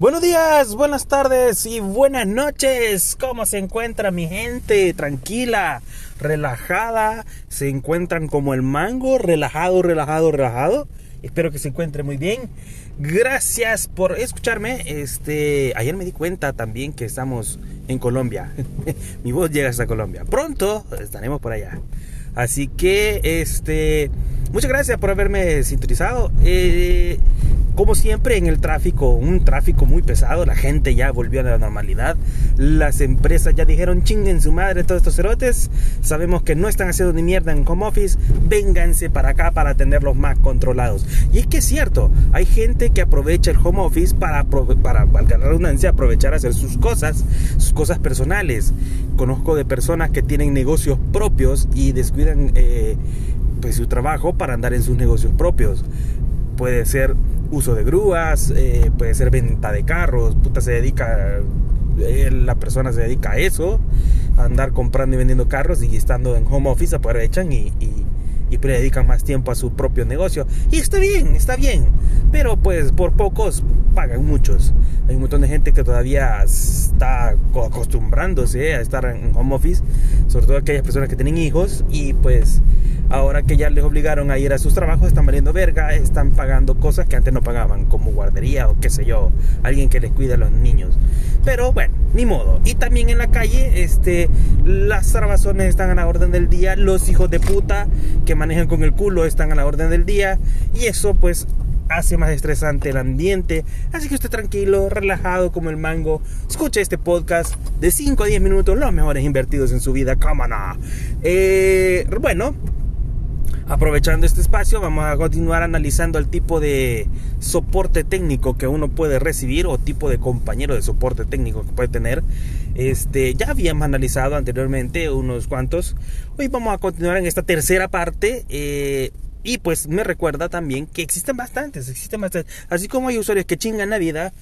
Buenos días, buenas tardes y buenas noches. ¿Cómo se encuentra mi gente? Tranquila, relajada. ¿Se encuentran como el mango? Relajado, relajado, relajado. Espero que se encuentre muy bien. Gracias por escucharme. Este, ayer me di cuenta también que estamos en Colombia. mi voz llega hasta Colombia. Pronto estaremos por allá. Así que, este, muchas gracias por haberme sintonizado. Eh, como siempre en el tráfico, un tráfico muy pesado, la gente ya volvió a la normalidad, las empresas ya dijeron chinguen su madre todos estos cerotes, sabemos que no están haciendo ni mierda en home office, vénganse para acá para tenerlos más controlados. Y es que es cierto, hay gente que aprovecha el home office para, para valga la redundancia, aprovechar a hacer sus cosas, sus cosas personales. Conozco de personas que tienen negocios propios y descuidan eh, pues su trabajo para andar en sus negocios propios. Puede ser uso de grúas, eh, puede ser venta de carros, puta se dedica, eh, la persona se dedica a eso, a andar comprando y vendiendo carros y estando en home office aprovechan y, y, y dedican más tiempo a su propio negocio. Y está bien, está bien, pero pues por pocos pagan muchos. Hay un montón de gente que todavía está acostumbrándose a estar en home office, sobre todo aquellas personas que tienen hijos y pues ahora que ya les obligaron a ir a sus trabajos, están valiendo verga, están pagando cosas que antes no pagaban, como guardería o qué sé yo, alguien que les cuida a los niños. Pero bueno, ni modo. Y también en la calle, este, las trabazones están a la orden del día, los hijos de puta que manejan con el culo están a la orden del día, y eso pues hace más estresante el ambiente. Así que esté tranquilo, relajado como el mango. Escucha este podcast de 5 a 10 minutos, los mejores invertidos en su vida. On. Eh, bueno, Aprovechando este espacio, vamos a continuar analizando el tipo de soporte técnico que uno puede recibir o tipo de compañero de soporte técnico que puede tener. Este, ya habíamos analizado anteriormente unos cuantos. Hoy vamos a continuar en esta tercera parte. Eh, y pues me recuerda también que existen bastantes, existen bastantes. Así como hay usuarios que chingan la vida,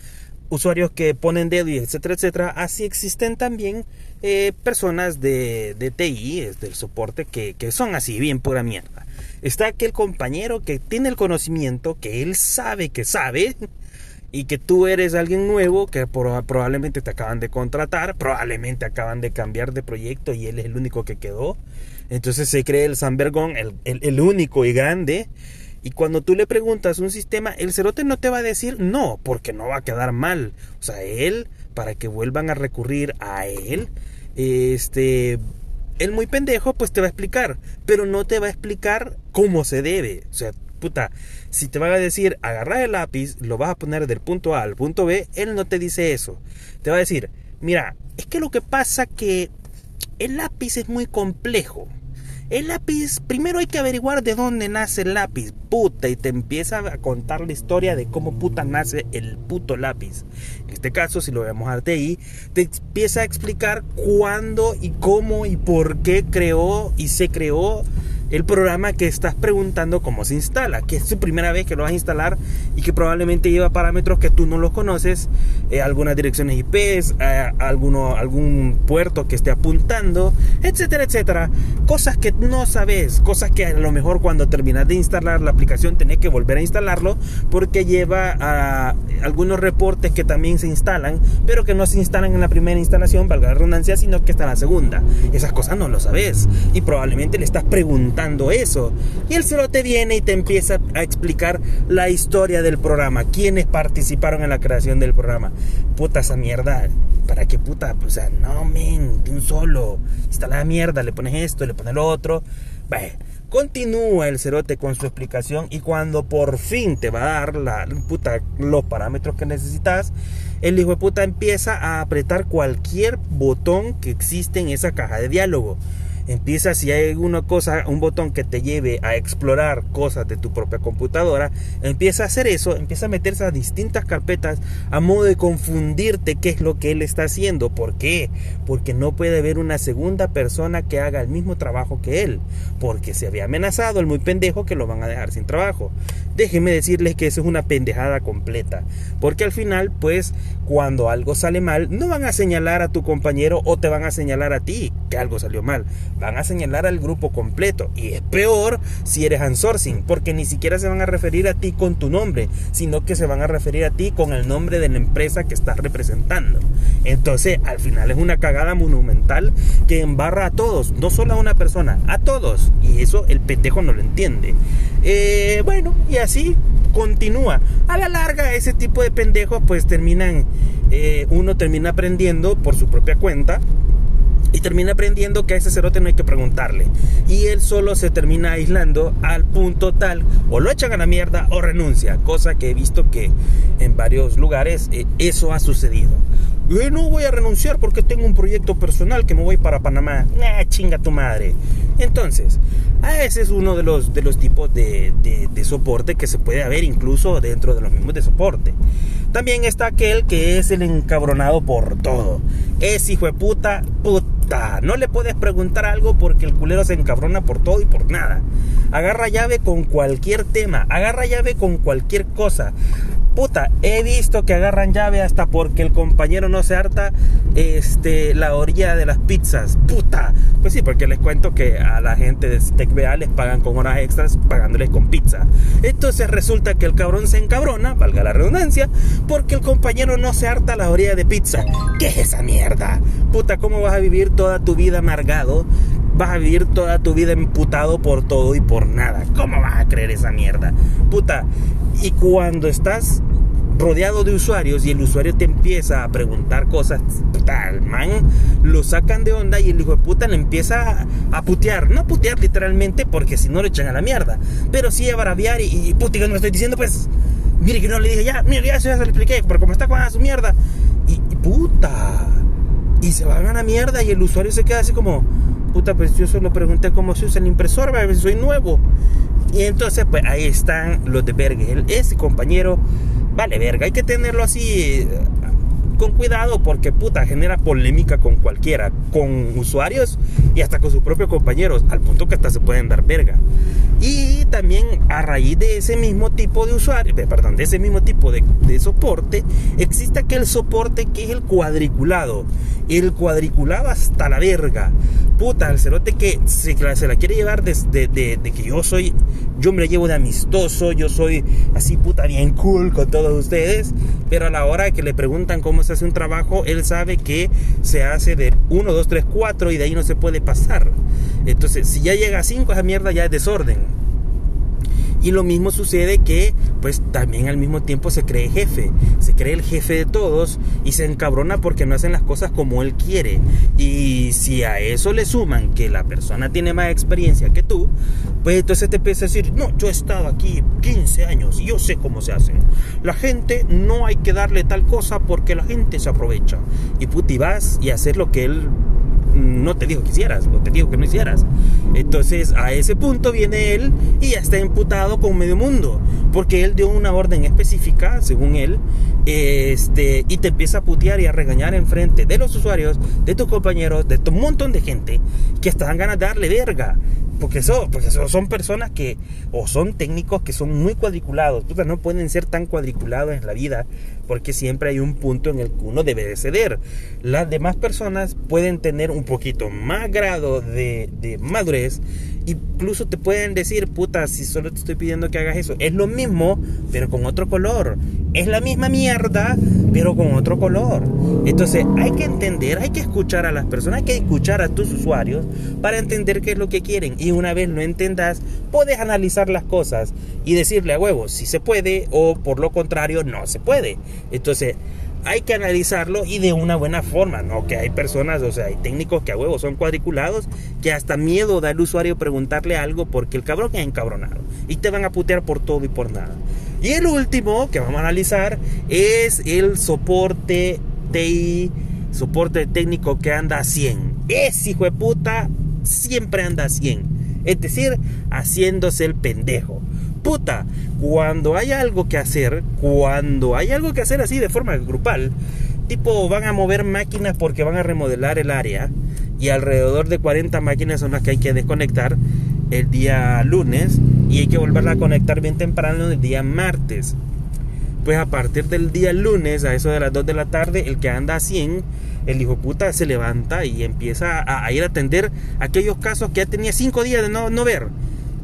usuarios que ponen dedo y etcétera, etcétera, así existen también eh, personas de, de TI, del soporte, que, que son así, bien pura mierda. Está aquel compañero que tiene el conocimiento, que él sabe que sabe, y que tú eres alguien nuevo, que probablemente te acaban de contratar, probablemente acaban de cambiar de proyecto y él es el único que quedó. Entonces se cree el San Bergón, el, el, el único y grande. Y cuando tú le preguntas un sistema, el cerote no te va a decir no, porque no va a quedar mal. O sea, él, para que vuelvan a recurrir a él, este, el muy pendejo, pues te va a explicar, pero no te va a explicar cómo se debe. O sea, puta, si te va a decir agarrar el lápiz, lo vas a poner del punto A al punto B, él no te dice eso. Te va a decir, mira, es que lo que pasa que el lápiz es muy complejo. El lápiz, primero hay que averiguar de dónde nace el lápiz, puta, y te empieza a contar la historia de cómo puta nace el puto lápiz. En este caso, si lo vemos a TI, te empieza a explicar cuándo y cómo y por qué creó y se creó el programa que estás preguntando cómo se instala, que es su primera vez que lo vas a instalar y que probablemente lleva parámetros que tú no los conoces, eh, algunas direcciones IP, eh, algún puerto que esté apuntando, etcétera, etcétera. Cosas que no sabes, cosas que a lo mejor cuando terminas de instalar la aplicación tenés que volver a instalarlo porque lleva algunos reportes que también se instalan, pero que no se instalan en la primera instalación, valga la redundancia, sino que está en la segunda. Esas cosas no lo sabes y probablemente le estás preguntando eso. Y el cerote viene y te empieza a explicar la historia del programa, quiénes participaron en la creación del programa. Puta esa mierda. ¿Para qué puta? O sea, no, men, de un solo. Está la mierda, le pones esto, le pones lo otro. Continúa el cerote con su explicación y cuando por fin te va a dar la, puta, los parámetros que necesitas, el hijo de puta empieza a apretar cualquier botón que existe en esa caja de diálogo empieza si hay alguna cosa, un botón que te lleve a explorar cosas de tu propia computadora, empieza a hacer eso, empieza a meterse a distintas carpetas a modo de confundirte qué es lo que él está haciendo. ¿Por qué? Porque no puede haber una segunda persona que haga el mismo trabajo que él, porque se había amenazado el muy pendejo que lo van a dejar sin trabajo. Déjenme decirles que eso es una pendejada completa, porque al final, pues, cuando algo sale mal, no van a señalar a tu compañero o te van a señalar a ti que algo salió mal van a señalar al grupo completo. Y es peor si eres outsourcing, porque ni siquiera se van a referir a ti con tu nombre, sino que se van a referir a ti con el nombre de la empresa que estás representando. Entonces, al final es una cagada monumental que embarra a todos, no solo a una persona, a todos. Y eso el pendejo no lo entiende. Eh, bueno, y así continúa. A la larga, ese tipo de pendejos pues terminan, eh, uno termina aprendiendo por su propia cuenta y termina aprendiendo que a ese cerote no hay que preguntarle. Y él solo se termina aislando al punto tal, o lo echan a la mierda o renuncia, cosa que he visto que en varios lugares eh, eso ha sucedido. No voy a renunciar porque tengo un proyecto personal que me voy para Panamá. Nah, chinga tu madre. Entonces, ese es uno de los, de los tipos de, de soporte que se puede haber incluso dentro de los mismos de soporte. También está aquel que es el encabronado por todo. Es hijo de puta, puta. No le puedes preguntar algo porque el culero se encabrona por todo y por nada. Agarra llave con cualquier tema. Agarra llave con cualquier cosa. Puta, he visto que agarran llave hasta porque el compañero no se harta este, la orilla de las pizzas. Puta. Pues sí, porque les cuento que a la gente de TechBA les pagan con horas extras pagándoles con pizza. Entonces resulta que el cabrón se encabrona, valga la redundancia, porque el compañero no se harta la orilla de pizza. ¿Qué es esa mierda? Puta, ¿cómo vas a vivir toda tu vida amargado? Vas a vivir toda tu vida emputado por todo y por nada. ¿Cómo vas a creer esa mierda? Puta, y cuando estás rodeado de usuarios y el usuario te empieza a preguntar cosas, tal man lo sacan de onda y el hijo de puta le empieza a, putear, no putear literalmente porque si no le echan a la mierda, pero sí a braviar y, y puta, no estoy diciendo pues, mire que no le dije ya, mire ya, se lo expliqué, pero como está con su mierda, y, puta, y se van a la mierda y el usuario se queda así como, puta, pues yo solo pregunté cómo se usa el impresor, a soy nuevo. Y entonces, pues ahí están los de Berge. Ese compañero vale verga, hay que tenerlo así eh, con cuidado porque puta genera polémica con cualquiera, con usuarios y hasta con sus propios compañeros, al punto que hasta se pueden dar verga. Y también a raíz de ese mismo tipo de usuario, perdón, de ese mismo tipo de, soporte, existe aquel soporte que es el cuadriculado. El cuadriculado hasta la verga puta, el cerote que se, la quiere llevar desde de, que yo soy, yo me la llevo de amistoso, yo soy así puta bien cool con todos ustedes, pero a la hora que le preguntan cómo se hace un trabajo, él sabe que se hace de 1, 2, 3, 4 y de ahí no se puede pasar. Entonces, si ya llega a 5, esa mierda ya es desorden. Y lo mismo sucede que pues también al mismo tiempo se cree jefe, se cree el jefe de todos y se encabrona porque no hacen las cosas como él quiere. Y si a eso le suman que la persona tiene más experiencia que tú, pues entonces te empieza a decir, no, yo he estado aquí 15 años y yo sé cómo se hacen. La gente no hay que darle tal cosa porque la gente se aprovecha. Y puti vas y hacer lo que él no te dijo que hicieras, o te dijo que no hicieras. Entonces a ese punto viene él y ya está imputado con medio mundo, porque él dio una orden específica, según él, este, y te empieza a putear y a regañar en frente de los usuarios, de tus compañeros, de un montón de gente que están ganas de darle verga. Porque eso, porque eso son personas que, o son técnicos que son muy cuadriculados. no pueden ser tan cuadriculados en la vida porque siempre hay un punto en el que uno debe de ceder. Las demás personas pueden tener un poquito más grado de, de madurez incluso te pueden decir, puta, si solo te estoy pidiendo que hagas eso. Es lo mismo, pero con otro color. Es la misma mierda, pero con otro color. Entonces hay que entender, hay que escuchar a las personas, hay que escuchar a tus usuarios para entender qué es lo que quieren. Y una vez lo entendas, puedes analizar las cosas y decirle a huevo si se puede o por lo contrario no se puede. Entonces hay que analizarlo y de una buena forma, ¿no? Que hay personas, o sea, hay técnicos que a huevo son cuadriculados, que hasta miedo da al usuario preguntarle algo porque el cabrón es encabronado y te van a putear por todo y por nada. Y el último que vamos a analizar es el soporte TI, soporte técnico que anda a 100. Ese hijo de puta siempre anda a 100. Es decir, haciéndose el pendejo puta, cuando hay algo que hacer, cuando hay algo que hacer así de forma grupal, tipo van a mover máquinas porque van a remodelar el área y alrededor de 40 máquinas son las que hay que desconectar el día lunes y hay que volverla a conectar bien temprano el día martes pues a partir del día lunes, a eso de las 2 de la tarde, el que anda a 100, el hijo puta se levanta y empieza a, ir a atender aquellos casos que ya tenía 5 días de no, no ver.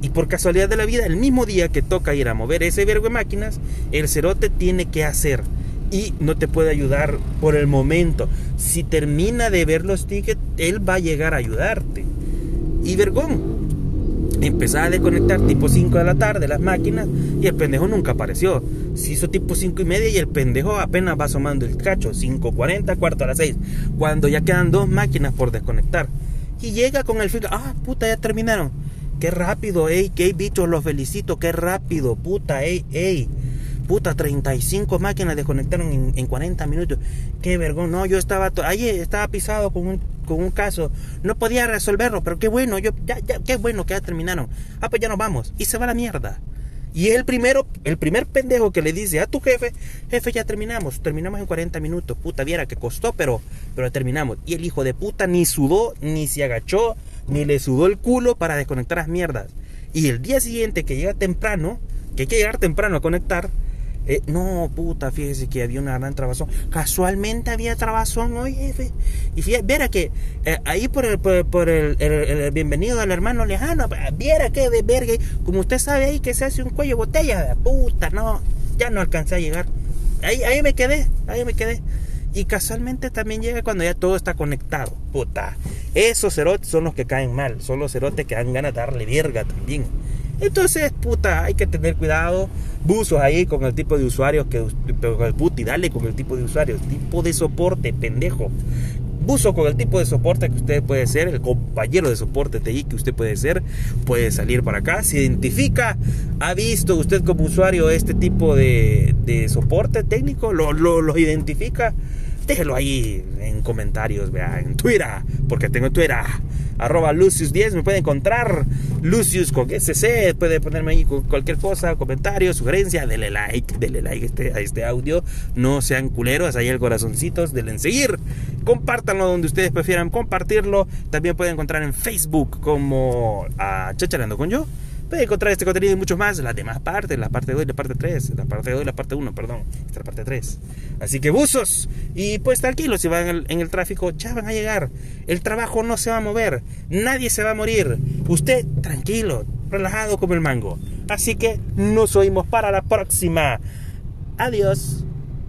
Y por casualidad de la vida, el mismo día que toca ir a mover ese vergo de máquinas, el cerote tiene que hacer y no te puede ayudar por el momento. Si termina de ver los tickets, él va a llegar a ayudarte. Y vergón. Empezaba a desconectar tipo 5 de la tarde las máquinas y el pendejo nunca apareció. Se hizo tipo 5 y media y el pendejo apenas va asomando el cacho. 5.40, cuarto a las 6. Cuando ya quedan dos máquinas por desconectar. Y llega con el filo. Ah, puta, ya terminaron. Qué rápido, ey, qué bichos, los felicito, qué rápido, puta, ey, ey. Puta, 35 máquinas desconectaron en, 40 minutos. Qué vergüenza. No, yo estaba ahí estaba pisado con un, con un caso. No podía resolverlo, pero qué bueno, yo ya, qué bueno que ya terminaron. Ah, pues ya nos vamos. Y se va la mierda. Y el primero, el primer pendejo que le dice a tu jefe, jefe, ya terminamos, terminamos en 40 minutos. Puta, viera que costó, pero, pero terminamos. Y el hijo de puta ni sudó, ni se agachó, ni le sudó el culo para desconectar las mierdas. Y el día siguiente que llega temprano, que hay que llegar temprano a conectar, eh, no, puta, fíjese que había una gran trabazón. Casualmente había trabazón hoy. Y fíjate, viera que eh, ahí por el, por, el, bienvenido del hermano lejano, viera que de verga, como usted sabe ahí que se hace un cuello botella, puta, no, ya no alcancé a llegar. Ahí, ahí me quedé, ahí me quedé. Y casualmente también llega cuando ya todo está conectado, puta. Esos cerotes son los que caen mal, son los cerotes que dan ganas de darle verga también. Entonces, puta, hay que tener cuidado. Buzos ahí con el tipo de usuarios que. Con el puti, dale con el tipo de usuarios. Tipo de soporte, pendejo. Buzo con el tipo de soporte que usted puede ser, el compañero de soporte TI que usted puede ser, puede salir para acá. Se identifica, ha visto usted como usuario este tipo de, de soporte técnico, lo, lo, lo identifica déjelo ahí en comentarios, vea, en Twitter, porque tengo Twitter, arroba Lucius10, me puede encontrar, Lucius con SC, puede ponerme ahí cualquier cosa, comentario, sugerencia, dele like, dele like este, a este audio, no sean culeros, ahí el corazoncitos, denle en seguir, compártanlo donde ustedes prefieran compartirlo, también pueden encontrar en Facebook como a Chacharando con yo, Pueden encontrar este contenido y muchos más, las demás partes, la parte 2 y la parte 3, la parte 2 y la parte 1, perdón, esta es la parte 3. Así que buzos, y pues tranquilos, si van en el, tráfico, ya van a llegar. El trabajo no se va a mover, nadie se va a morir. Usted tranquilo, relajado como el mango. Así que nos oímos para la próxima. Adiós.